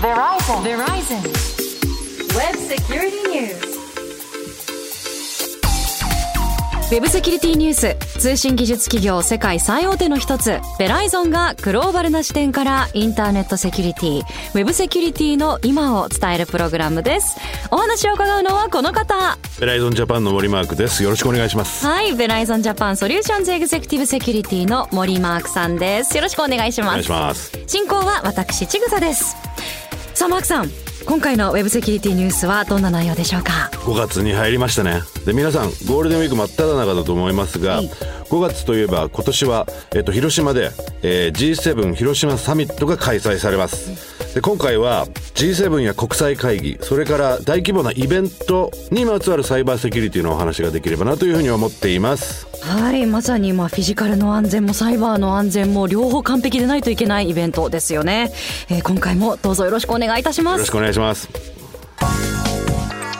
ウェブセキュリティニュース。通信技術企業世界最大手の一つ。ベライゾンがグローバルな視点からインターネットセキュリティ。ウェブセキュリティの今を伝えるプログラムです。お話を伺うのはこの方。ベライゾンジャパンの森マークです。よろしくお願いします。はい。ベライゾンジャパンソリューションズエグゼクティブセキュリティの森マークさんです。よろしくお願いします。お願いします。進行は私ちぐさですさあマークさん今回のウェブセキュリティニュースはどんな内容でしょうか？5月に入りましたね。で皆さんゴールデンウィーク真っ只中だと思いますが、はい5月といえば今年は、えっと、広島で、えー G7 広島サミットが開催されます。で今回は G7 や国際会議それから大規模なイベントにまつわるサイバーセキュリティのお話ができればなというふうに思っていますはいまさにまあフィジカルの安全もサイバーの安全も両方完璧でないといけないイベントですよね、えー今回もどうぞよろしくお願いいたしますよろしくお願いします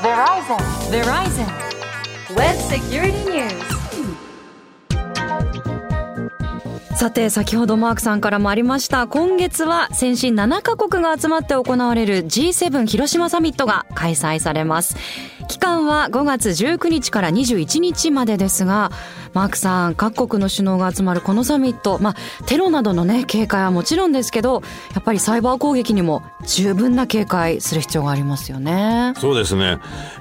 Verizon. Verizon. Web Security News. さて先ほどマークさんからもありました今月は先進7カ国が集まって行われる G7 広島サミットが開催されます。期間は5月19日から21日までですがマークさん各国の首脳が集まるこのサミットまあテロなどのね警戒はもちろんですけどやっぱりサイバー攻撃にも十分な警戒する必要がありますよね。そうですね。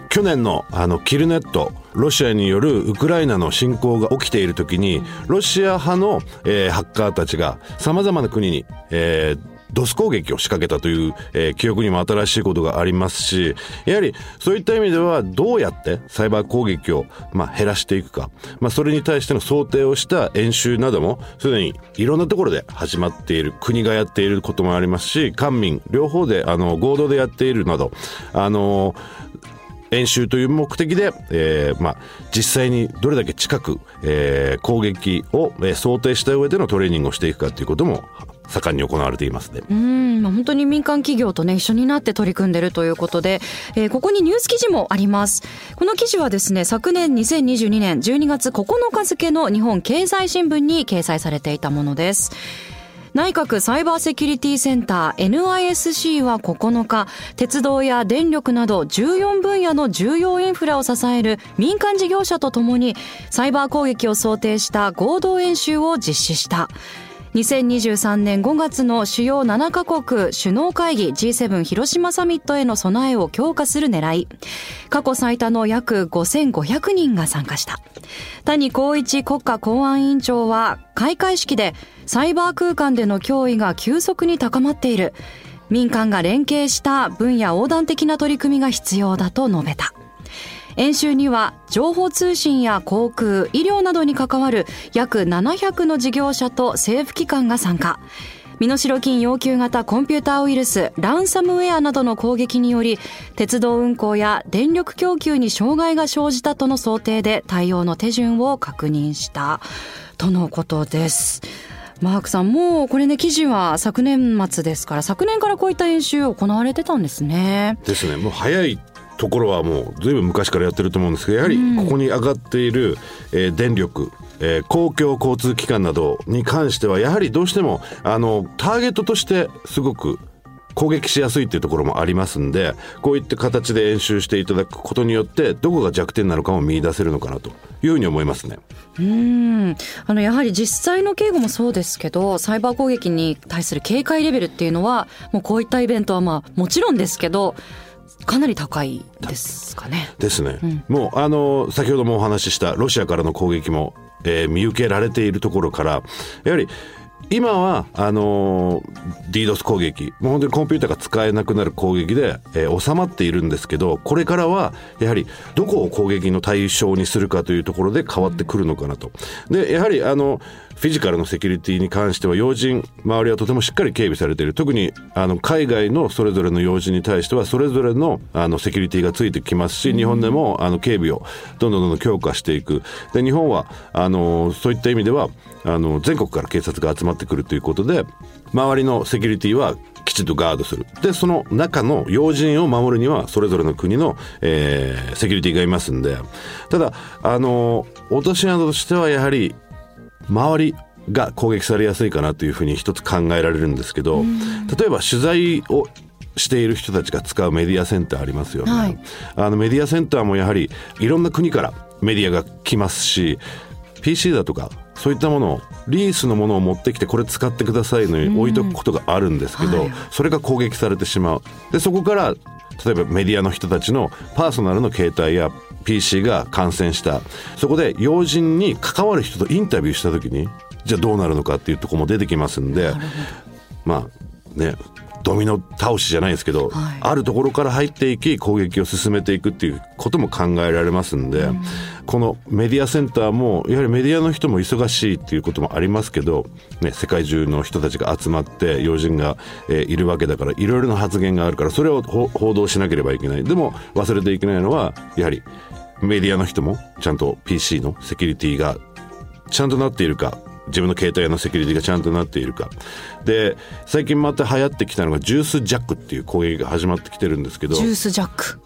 去年のあのキルネットロシアによるウクライナの侵攻が起きている時にロシア派の、えーハッカーたちがさまざまな国に、えードス攻撃を仕掛けたという、えー記憶にも新しいことがありますし、やはりそういった意味ではどうやってサイバー攻撃を、まあ、減らしていくか、まあ、それに対しての想定をした演習などもすでにいろんなところで始まっている国がやっていることもありますし官民両方であの合同でやっているなどあの演習という目的で、えーまあ、実際にどれだけ近く、えー攻撃を、えー想定した上でのトレーニングをしていくかということも盛んに行われていますね。うん、本当に民間企業とね、一緒になって取り組んでるということで、えーここにニュース記事もあります。この記事はですね、昨年2022年12月9日付の日本経済新聞に掲載されていたものです。内閣サイバーセキュリティセンター NISC は9日、鉄道や電力など14分野の重要インフラを支える民間事業者とともに、サイバー攻撃を想定した合同演習を実施した。2023年5月の主要7カ国首脳会議 G7 広島サミットへの備えを強化する狙い。過去最多の約5500人が参加した。谷光一国家公安委員長は開会式でサイバー空間での脅威が急速に高まっている。民間が連携した分野横断的な取り組みが必要だと述べた。演習には情報通信や航空、医療などに関わる約700の事業者と政府機関が参加。身代金要求型コンピューターウイルス、ランサムウェアなどの攻撃により、鉄道運行や電力供給に障害が生じたとの想定で対応の手順を確認した。とのことです。マークさん、もうこれね、記事は昨年末ですから、昨年からこういった演習行われてたんですね。ですねもう早いところはもうずいぶん昔からやってると思うんですけどやはりここに上がっている、えー電力えー公共交通機関などに関してはやはりどうしてもあのターゲットとしてすごく攻撃しやすいっていうところもありますんでこういった形で演習していただくことによってどこが弱点なのかも見出せるのかなというふうに思いますね。うんあのやはり実際の警護もそうですけどサイバー攻撃に対する警戒レベルっていうのはもうこういったイベントはまあもちろんですけどかなり高いですかね。ですね、もうあの先ほどもお話ししたロシアからの攻撃も、えー見受けられているところからやはり今はあのー DDoS 攻撃もう本当にコンピューターが使えなくなる攻撃で、えー収まっているんですけどこれからはやはりどこを攻撃の対象にするかというところで変わってくるのかなと。でやはりあのフィジカルのセキュリティに関しては要人周りはとてもしっかり警備されている。特にあの海外のそれぞれの要人に対してはそれぞれのあのセキュリティがついてきますし日本でもあの警備をどんどんどんどん強化していく。で日本はあのそういった意味ではあの全国から警察が集まってくるということで周りのセキュリティはきちんとガードする。でその中の要人を守るにはそれぞれの国の、えーセキュリティがいますんで。ただあの落とし穴としてはやはり周りが攻撃されやすいかなというふうに一つ考えられるんですけど例えば取材をしている人たちが使うメディアセンターありますよね、はい。あのメディアセンターもやはりいろんな国からメディアが来ますし PC だとかそういったものをリースのものを持ってきてこれ使ってくださいのように置いとくことがあるんですけど、はい。それが攻撃されてしまう。でそこから例えばメディアの人たちのパーソナルの携帯や PC が感染した。そこで要人に関わる人とインタビューした時にじゃあどうなるのかっていうとこも出てきますんでまあねドミノ倒しじゃないですけど、はい。あるところから入っていき攻撃を進めていくっていうことも考えられますんで、このメディアセンターもやはりメディアの人も忙しいっていうこともありますけど、ね、世界中の人たちが集まって要人が、えーいるわけだからいろいろな発言があるからそれをほ報道しなければいけない。でも忘れていけないのはやはりメディアの人もちゃんと PC のセキュリティがちゃんとなっているか自分の携帯のセキュリティがちゃんとなっているか。で最近また流行ってきたのがジュースジャックっていう攻撃が始まってきてるんですけど。ジュースジャック。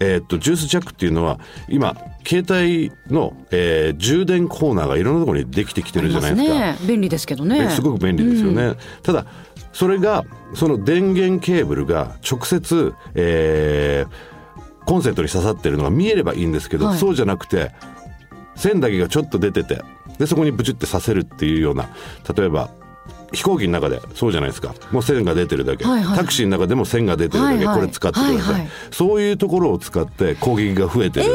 えーっとジュースジャックっていうのは今携帯の、えー充電コーナーがいろんなところにできてきてるじゃないですか。ね。便利ですけどね。ねすごく便利ですよね、ただそれがその電源ケーブルが直接、えーコンセントに刺さってるのが見えればいいんですけど、はい。そうじゃなくて線だけがちょっと出ててでそこにブチって刺せるっていうような例えば飛行機の中でそうじゃないですか。もう線が出てるだけ、はいはい。タクシーの中でも線が出てるだけ、はいはい。これ使ってください、はいはい。そういうところを使って攻撃が増えてるんで、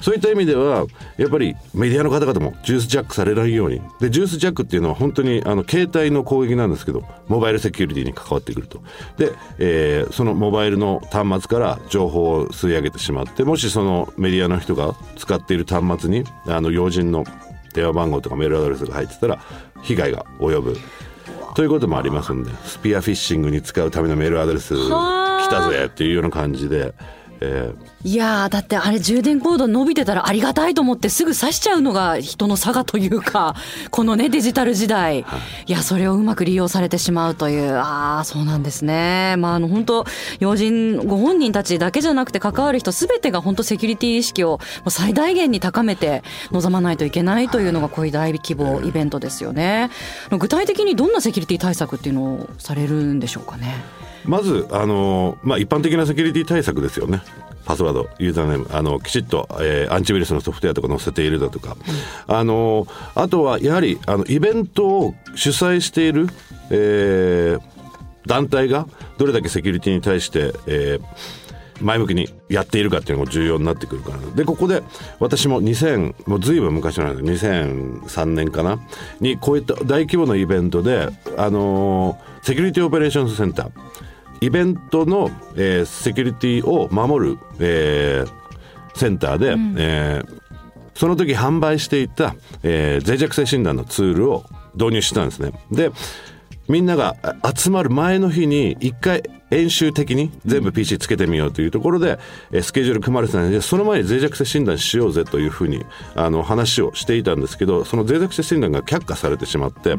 そういった意味ではやっぱりメディアの方々もジュースジャックされないように。でジュースジャックっていうのは本当にあの携帯の攻撃なんですけどモバイルセキュリティに関わってくると。で、えーそのモバイルの端末から情報を吸い上げてしまってもしそのメディアの人が使っている端末にあの要人の電話番号とかメールアドレスが入ってたら被害が及ぶ。ということもありますんでスピアフィッシングに使うためのメールアドレス来たぜっていうような感じで、えーいやーだってあれ充電コード伸びてたらありがたいと思ってすぐ刺しちゃうのが人の差がというか このねデジタル時代、い、やそれをうまく利用されてしまうというああそうなんですね。まああの本当要人ご本人たちだけじゃなくて関わる人すべてが本当セキュリティ意識を最大限に高めて臨まないといけないというのがこういう大規模イベントですよね。具体的にどんなセキュリティ対策っていうのをされるんでしょうかね？まず、あのまあ、一般的なセキュリティ対策ですよね。パスワード、ユーザーネーム、あのきちっと、えーアンチウイルスのソフトウェアとか載せているだとか、あのあとはやはりあのイベントを主催している、えー団体がどれだけセキュリティに対して、えー前向きにやっているかっていうのが重要になってくるから。でここで私も2000もうずいぶん昔なんです。2003年かな。にこういった大規模なイベントであのーセキュリティオペレーションセンター。イベントの、えーセキュリティを守る、えーセンターで、えーその時販売していた、えー脆弱性診断のツールを導入したんですね。でみんながあ集まる前の日に一回演習的に全部 PC つけてみようというところで、えースケジュール組まれてたのでその前に脆弱性診断しようぜというふうにあの話をしていたんですけどその脆弱性診断が却下されてしまって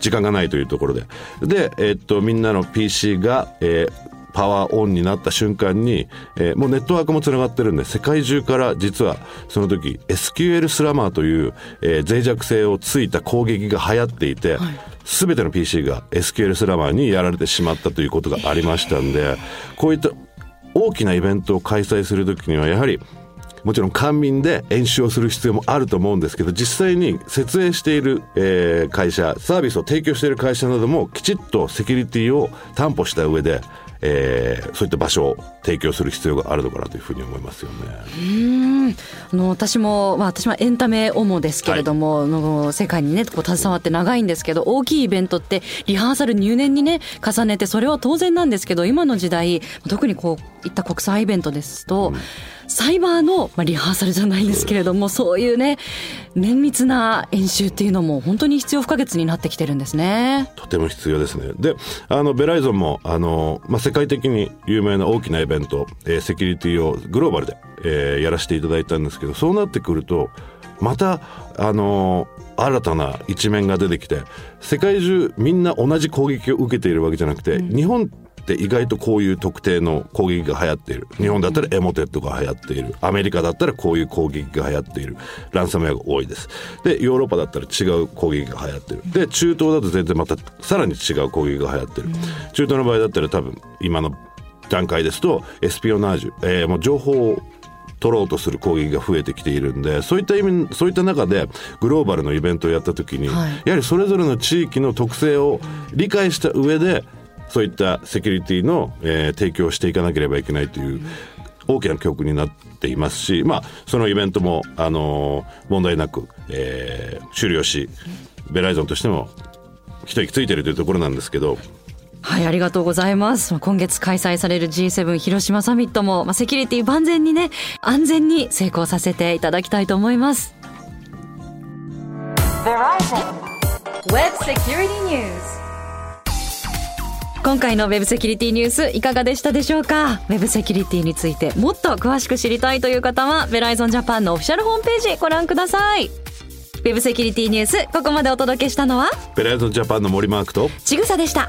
時間がないというところで。で、えーっとみんなの PC が、えーパワーオンになった瞬間に、えーもうネットワークもつながってるんで世界中から実はその時 SQL スラマーという、えー脆弱性をついた攻撃が流行っていて、全ての PC が SQL スラマーにやられてしまったということがありましたんでこういった大きなイベントを開催する時にはやはりもちろん官民で演習をする必要もあると思うんですけど実際に設営している、えー会社サービスを提供している会社などもきちっとセキュリティを担保した上で、えーそういった場所を提供する必要があるのかなというふうに思いますよね。あの私も、まあ、私はエンタメ主ですけれども、あの世界にねこう携わって長いんですけど大きいイベントってリハーサル入念にね重ねてそれは当然なんですけど今の時代特にこういった国際イベントですと、サイバーの、まあ、リハーサルじゃないんですけれどもそういうね綿密な演習っていうのも本当に必要不可欠になってきてるんですね。とても必要ですね。で、あの、ベライゾンも、あの、まあ、世界的に有名な大きなイベント、えーセキュリティをグローバルで、えーやらせていただいたんですけど、そうなってくると、また、あの、新たな一面が出てきて、世界中みんな同じ攻撃を受けているわけじゃなくて、日本って意外とこういう特定の攻撃が流行っている。日本だったらエモテットが流行っている。アメリカだったらこういう攻撃が流行っている。ランサムウェアが多いです。でヨーロッパだったら違う攻撃が流行ってる。で中東だと全然またさらに違う攻撃が流行ってる。中東の場合だったら多分今の段階ですとエスピオナージュ、えー、もう情報を取ろうとする攻撃が増えてきているんでそういった意味そういった中でグローバルのイベントをやった時に、はい、やはりそれぞれの地域の特性を理解した上でそういったセキュリティの、えー、提供をしていかなければいけないという大きな教訓になっていますし、まあ、そのイベントも、あのー、問題なく、えー、終了しベライゾンとしても一息ついているというところなんですけどはい、ありがとうございます。今月開催される G7 広島サミットも、まあ、セキュリティ万全にね、安全に成功させていただきたいと思います。今回の Web セキュリティニュースいかがでしたでしょうか？Web セキュリティについてもっと詳しく知りたいという方はベライゾンジャパンのオフィシャルホームページご覧ください。Web セキュリティニュースここまでお届けしたのは？ベライゾンジャパンの森マークとちぐさでした